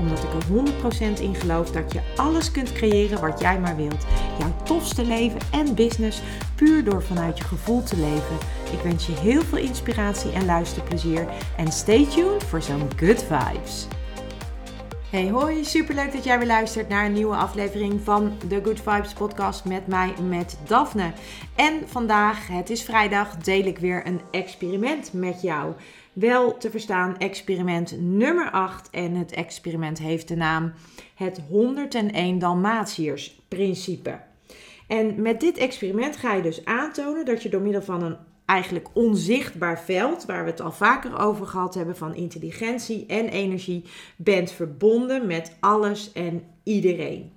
Omdat ik er 100% in geloof dat je alles kunt creëren wat jij maar wilt. Jouw tofste leven en business puur door vanuit je gevoel te leven. Ik wens je heel veel inspiratie en luisterplezier. En stay tuned voor zo'n good vibes. Hey hoi, superleuk dat jij weer luistert naar een nieuwe aflevering van de Good Vibes podcast met mij, met Daphne. En vandaag, het is vrijdag, deel ik weer een experiment met jou. Wel te verstaan experiment nummer 8 en het experiment heeft de naam het 101 Dalmatiërs principe. En met dit experiment ga je dus aantonen dat je door middel van een eigenlijk onzichtbaar veld, waar we het al vaker over gehad hebben, van intelligentie en energie, bent verbonden met alles en iedereen.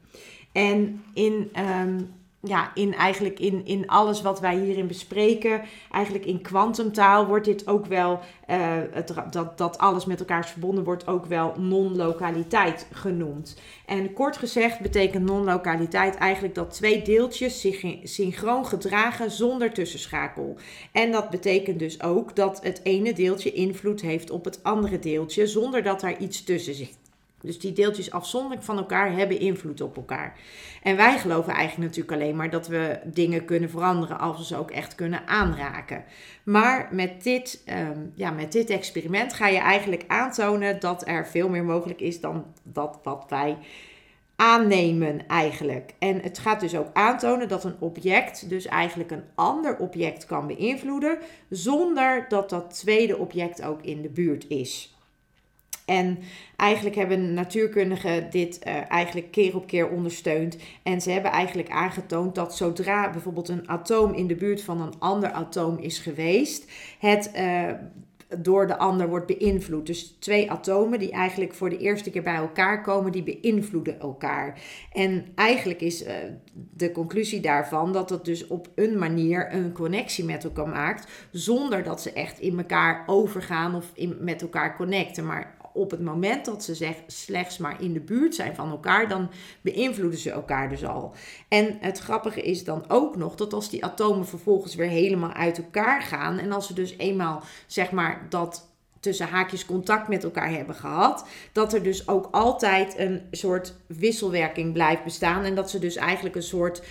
En in um, ja, in eigenlijk in, in alles wat wij hierin bespreken, eigenlijk in kwantumtaal wordt dit ook wel, het, dat, dat alles met elkaar verbonden, wordt ook wel non-lokaliteit genoemd. En kort gezegd betekent non-lokaliteit eigenlijk dat twee deeltjes zich synchroon gedragen zonder tussenschakel. En dat betekent dus ook dat het ene deeltje invloed heeft op het andere deeltje zonder dat daar iets tussen zit. Dus die deeltjes afzonderlijk van elkaar hebben invloed op elkaar. En wij geloven eigenlijk natuurlijk alleen maar dat we dingen kunnen veranderen als we ze ook echt kunnen aanraken. Maar met dit, ehm, ja, met dit experiment ga je eigenlijk aantonen dat er veel meer mogelijk is dan dat wat wij aannemen eigenlijk. En het gaat dus ook aantonen dat een object dus eigenlijk een ander object kan beïnvloeden zonder dat dat tweede object ook in de buurt is. En eigenlijk hebben natuurkundigen dit uh, eigenlijk keer op keer ondersteund. En ze hebben eigenlijk aangetoond dat zodra bijvoorbeeld een atoom in de buurt van een ander atoom is geweest, het uh, door de ander wordt beïnvloed. Dus twee atomen die eigenlijk voor de eerste keer bij elkaar komen, die beïnvloeden elkaar. En eigenlijk is uh, de conclusie daarvan dat het dus op een manier een connectie met elkaar maakt, zonder dat ze echt in elkaar overgaan of in, met elkaar connecten. Maar op het moment dat ze zeg, slechts maar in de buurt zijn van elkaar, dan beïnvloeden ze elkaar dus al. En het grappige is dan ook nog dat als die atomen vervolgens weer helemaal uit elkaar gaan en als ze dus eenmaal zeg maar dat tussen haakjes contact met elkaar hebben gehad, dat er dus ook altijd een soort wisselwerking blijft bestaan en dat ze dus eigenlijk een soort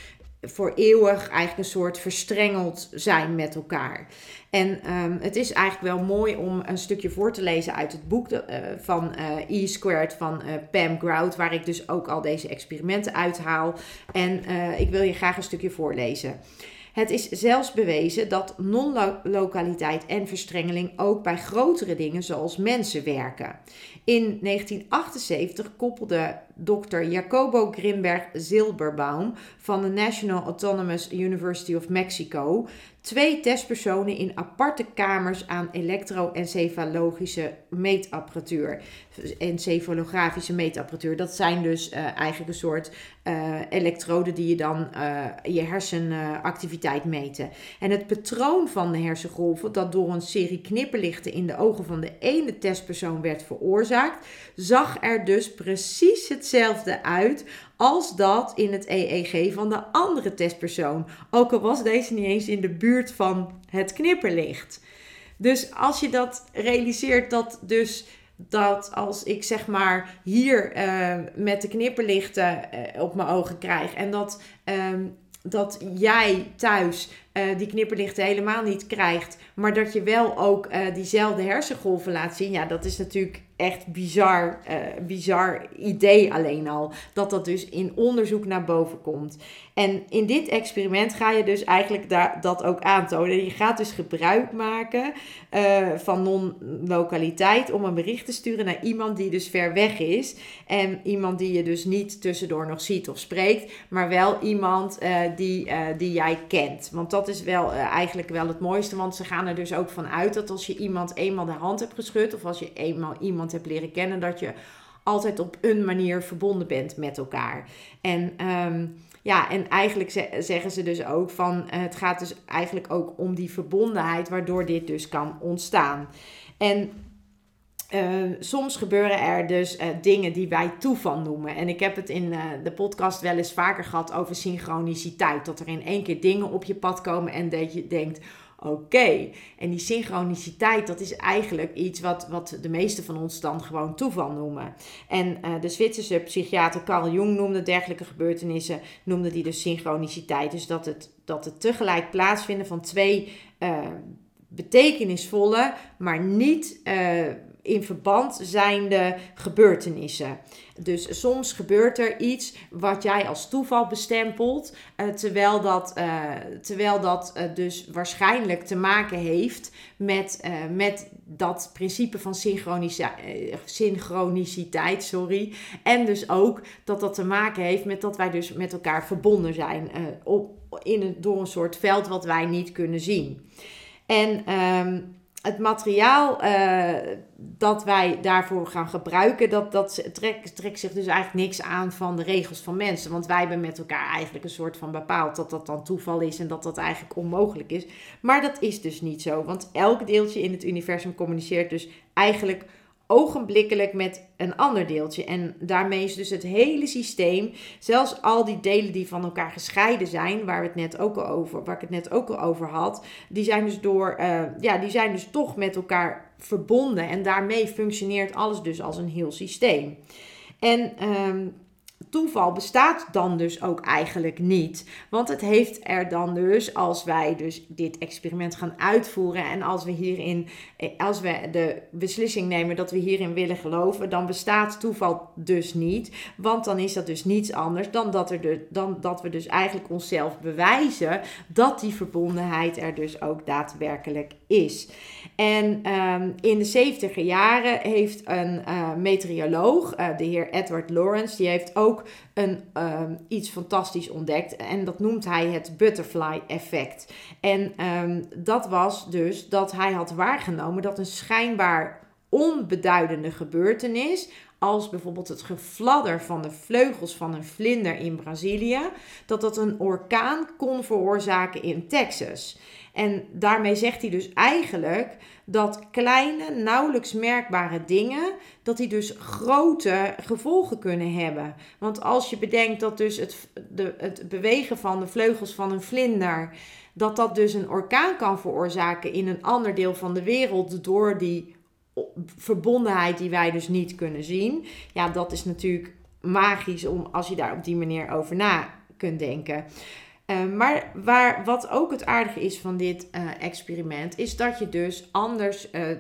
voor eeuwig eigenlijk een soort verstrengeld zijn met elkaar. En um, het is eigenlijk wel mooi om een stukje voor te lezen uit het boek uh, van uh, E Squared van uh, Pam Grout, waar ik dus ook al deze experimenten uithaal. En ik wil je graag een stukje voorlezen. Het is zelfs bewezen dat non-lokaliteit en verstrengeling ook bij grotere dingen zoals mensen werken. In 1978 koppelde Dr. Jacobo Grimberg Zilberbaum van de National Autonomous University of Mexico twee testpersonen in aparte kamers aan elektroencefalogische meetapparatuur. Encefalografische meetapparatuur. Dat zijn dus uh, eigenlijk een soort uh, elektroden die je dan uh, je hersenactiviteit meten. En het patroon van de hersengolven, dat door een serie knipperlichten in de ogen van de ene testpersoon werd veroorzaakt, zag er dus precies hetzelfde uit als dat in het EEG van de andere testpersoon. Ook al was deze niet eens in de buurt van het knipperlicht. Dus als je dat realiseert, dat dus dat als ik zeg maar hier uh, met de knipperlichten uh, op mijn ogen krijg en dat, uh, dat jij thuis uh, die knipperlichten helemaal niet krijgt, maar dat je wel ook diezelfde hersengolven laat zien, ja, dat is natuurlijk echt bizar, uh, bizar idee alleen al. Dat dat dus in onderzoek naar boven komt. En in dit experiment ga je dus eigenlijk daar, dat ook aantonen. Je gaat dus gebruik maken van non-lokaliteit om een bericht te sturen naar iemand die dus ver weg is. En iemand die je dus niet tussendoor nog ziet of spreekt, maar wel iemand die, die jij kent. Want dat is wel eigenlijk wel het mooiste, want ze gaan er dus ook van uit dat als je iemand eenmaal de hand hebt geschud of als je eenmaal iemand hebt leren kennen, dat je altijd op een manier verbonden bent met elkaar. En um, ja, en eigenlijk zeggen ze dus ook van het gaat dus eigenlijk ook om die verbondenheid waardoor dit dus kan ontstaan. En uh, soms gebeuren er dus uh, dingen die wij toeval noemen. En ik heb het in uh, de podcast wel eens vaker gehad over synchroniciteit. Dat er in één keer dingen op je pad komen en dat je denkt: oké. En die synchroniciteit, dat is eigenlijk iets wat, wat de meeste van ons dan gewoon toeval noemen. En de Zwitserse psychiater Carl Jung noemde dergelijke gebeurtenissen, noemde die dus synchroniciteit. Dus dat het, dat het tegelijk plaatsvinden van twee betekenisvolle, maar niet in verband zijnde gebeurtenissen. Dus soms gebeurt er iets wat jij als toeval bestempelt, uh, terwijl dat, uh, terwijl dat uh, dus waarschijnlijk te maken heeft met, met dat principe van synchroniciteit. Sorry. En dus ook dat dat te maken heeft met dat wij dus met elkaar verbonden zijn op, in door een soort veld wat wij niet kunnen zien. En um, het materiaal uh, dat wij daarvoor gaan gebruiken, dat, dat trekt, trekt zich dus eigenlijk niks aan van de regels van mensen. Want wij hebben met elkaar eigenlijk een soort van bepaald dat dat dan toeval is en dat dat eigenlijk onmogelijk is. Maar dat is dus niet zo, want elk deeltje in het universum communiceert dus eigenlijk ogenblikkelijk met een ander deeltje. En daarmee is dus het hele systeem, zelfs al die delen die van elkaar gescheiden zijn, waar, we het net ook al over, waar ik het net ook al over had, die zijn dus door, uh, ja, die zijn dus toch met elkaar verbonden. En daarmee functioneert alles dus als een heel systeem. En um, toeval bestaat dan dus ook eigenlijk niet. Want het heeft er dan dus, als wij dus dit experiment gaan uitvoeren en als we hierin, eh, als we de beslissing nemen dat we hierin willen geloven, dan bestaat toeval dus niet. Want dan is dat dus niets anders dan dat, er de, dan dat we dus eigenlijk onszelf bewijzen dat die verbondenheid er dus ook daadwerkelijk is. En um, in de 70 jaren heeft een uh, meteoroloog, uh, de heer Edward Lawrence, die heeft ook een, um, iets fantastisch ontdekt. En dat noemt hij het butterfly effect. En um, dat was dus dat hij had waargenomen dat een schijnbaar onbeduidende gebeurtenis als bijvoorbeeld het gefladder van de vleugels van een vlinder in Brazilië, dat dat een orkaan kon veroorzaken in Texas. En daarmee zegt hij dus eigenlijk dat kleine, nauwelijks merkbare dingen, dat die dus grote gevolgen kunnen hebben. Want als je bedenkt dat dus het, de, het bewegen van de vleugels van een vlinder, dat dat dus een orkaan kan veroorzaken in een ander deel van de wereld door die verbondenheid die wij dus niet kunnen zien. Ja, dat is natuurlijk magisch om als je daar op die manier over na kunt denken. Uh, maar waar, wat ook het aardige is van dit uh, experiment, is dat je dus anders uh,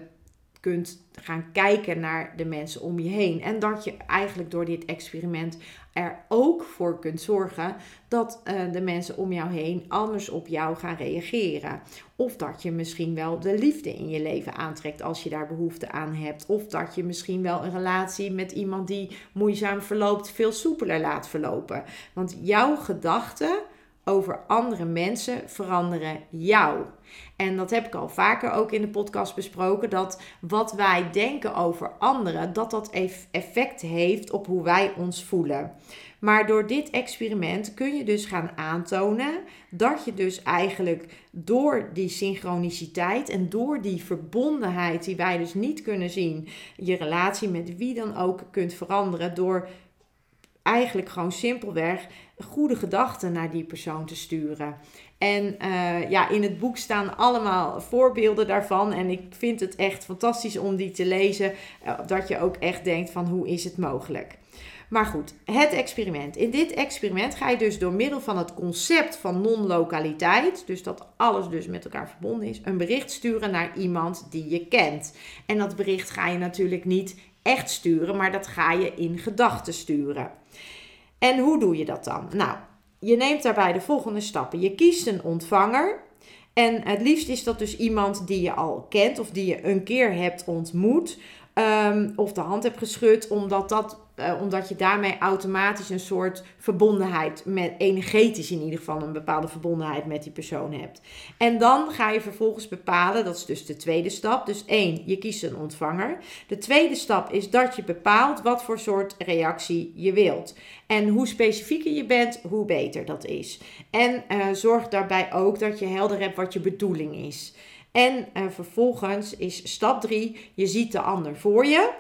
kunt gaan kijken naar de mensen om je heen. En dat je eigenlijk door dit experiment er ook voor kunt zorgen dat uh, de mensen om jou heen anders op jou gaan reageren. Of dat je misschien wel de liefde in je leven aantrekt als je daar behoefte aan hebt. Of dat je misschien wel een relatie met iemand die moeizaam verloopt veel soepeler laat verlopen. Want jouw gedachten over andere mensen veranderen jou. En dat heb ik al vaker ook in de podcast besproken. Dat wat wij denken over anderen, dat dat effect heeft op hoe wij ons voelen. Maar door dit experiment kun je dus gaan aantonen dat je dus eigenlijk door die synchroniciteit en door die verbondenheid die wij dus niet kunnen zien, je relatie met wie dan ook kunt veranderen door eigenlijk gewoon simpelweg goede gedachten naar die persoon te sturen. En uh, ja, in het boek staan allemaal voorbeelden daarvan. En ik vind het echt fantastisch om die te lezen. Uh, dat je ook echt denkt van hoe is het mogelijk. Maar goed, het experiment. In dit experiment ga je dus door middel van het concept van non-lokaliteit, dus dat alles dus met elkaar verbonden is, een bericht sturen naar iemand die je kent. En dat bericht ga je natuurlijk niet echt sturen, maar dat ga je in gedachten sturen. En hoe doe je dat dan? Nou, je neemt daarbij de volgende stappen. Je kiest een ontvanger. En het liefst is dat dus iemand die je al kent of die je een keer hebt ontmoet. Um, of de hand hebt geschud, omdat dat uh, omdat je daarmee automatisch een soort verbondenheid, met, energetisch in ieder geval, een bepaalde verbondenheid met die persoon hebt. En dan ga je vervolgens bepalen, dat is dus de tweede stap. Dus één, je kiest een ontvanger. De tweede stap is dat je bepaalt wat voor soort reactie je wilt. En hoe specifieker je bent, hoe beter dat is. En uh, zorg daarbij ook dat je helder hebt wat je bedoeling is. En uh, vervolgens is stap 3, je ziet de ander voor je.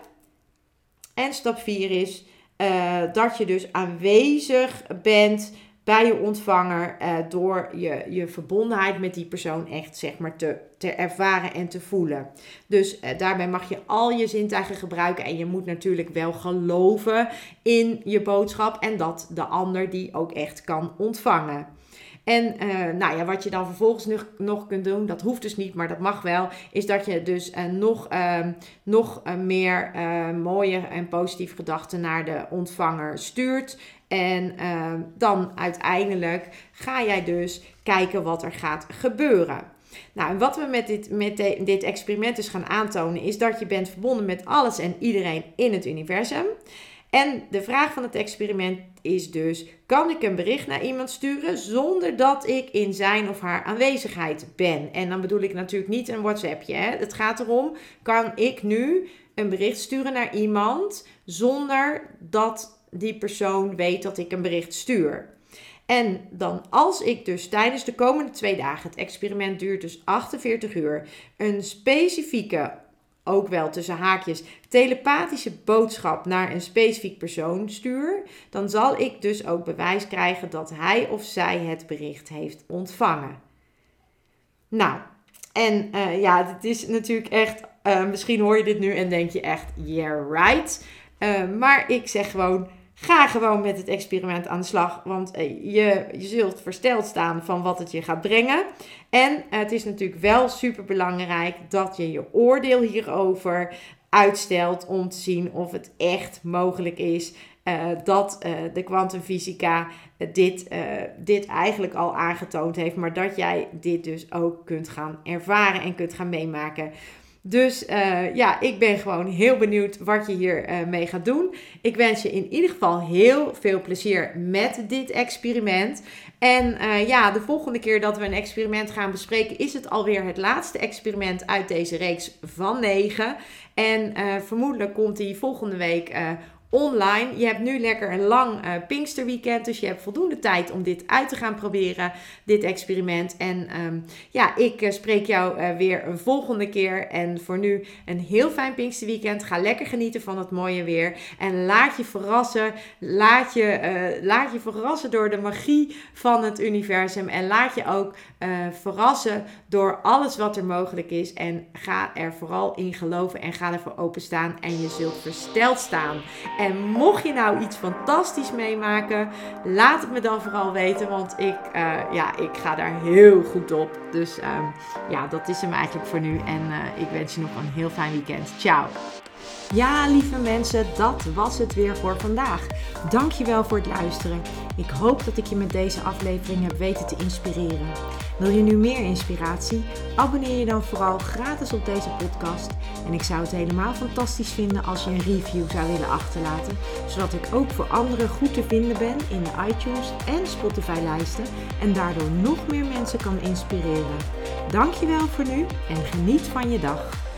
En stap 4 is uh, dat je dus aanwezig bent bij je ontvanger uh, door je, je verbondenheid met die persoon echt zeg maar te, te ervaren en te voelen. Dus uh, daarbij mag je al je zintuigen gebruiken en je moet natuurlijk wel geloven in je boodschap en dat de ander die ook echt kan ontvangen. En uh, nou ja, wat je dan vervolgens nog, kunt doen, dat hoeft dus niet, maar dat mag wel, is dat je dus uh, nog, uh, nog meer mooie en positieve gedachten naar de ontvanger stuurt. En ehm, dan uiteindelijk ga jij dus kijken wat er gaat gebeuren. Nou, en wat we met, dit, met dit experiment dus gaan aantonen, is dat je bent verbonden met alles en iedereen in het universum. En de vraag van het experiment is dus: kan ik een bericht naar iemand sturen zonder dat ik in zijn of haar aanwezigheid ben? En dan bedoel ik natuurlijk niet een WhatsAppje. Hè? Het gaat erom: kan ik nu een bericht sturen naar iemand zonder dat die persoon weet dat ik een bericht stuur? En dan als ik dus tijdens de komende twee dagen, het experiment duurt dus 48 uur, een specifieke ook wel tussen haakjes, telepathische boodschap naar een specifiek persoon stuur, dan zal ik dus ook bewijs krijgen dat hij of zij het bericht heeft ontvangen. Nou, en uh, ja, het is natuurlijk echt, uh, misschien hoor je dit nu en denk je echt, yeah right. Uh, maar ik zeg gewoon, Ga gewoon met het experiment aan de slag, want eh, je, je zult versteld staan van wat het je gaat brengen. En het is natuurlijk wel super belangrijk dat je je oordeel hierover uitstelt om te zien of het echt mogelijk is uh, dat uh, de kwantumfysica dit, dit eigenlijk al aangetoond heeft, maar dat jij dit dus ook kunt gaan ervaren en kunt gaan meemaken. Dus uh, ja, ik ben gewoon heel benieuwd wat je hier uh, mee gaat doen. Ik wens je in ieder geval heel veel plezier met dit experiment. En uh, ja, de volgende keer dat we een experiment gaan bespreken, is het alweer het laatste experiment uit deze reeks van 9. En vermoedelijk komt die volgende week online. Je hebt nu lekker een lang uh, Pinksterweekend, dus je hebt voldoende tijd om dit uit te gaan proberen, dit experiment. En um, ja, ik uh, spreek jou uh, weer een volgende keer. En voor nu een heel fijn Pinksterweekend. Ga lekker genieten van het mooie weer. En laat je verrassen. Laat je, laat je verrassen door de magie van het universum. En laat je ook verrassen door alles wat er mogelijk is. En ga er vooral in geloven en ga ervoor openstaan. En je zult versteld staan. En mocht je nou iets fantastisch meemaken, laat het me dan vooral weten. Want ik, uh, ja, ik ga daar heel goed op. Dus uh, ja, dat is hem eigenlijk voor nu. En uh, ik wens je nog een heel fijn weekend. Ciao. Ja, lieve mensen, dat was het weer voor vandaag. Dankjewel voor het luisteren. Ik hoop dat ik je met deze aflevering heb weten te inspireren. Wil je nu meer inspiratie? Abonneer je dan vooral gratis op deze podcast. En ik zou het helemaal fantastisch vinden als je een review zou willen achterlaten, zodat ik ook voor anderen goed te vinden ben in de iTunes en Spotify lijsten en daardoor nog meer mensen kan inspireren. Dankjewel voor nu en geniet van je dag.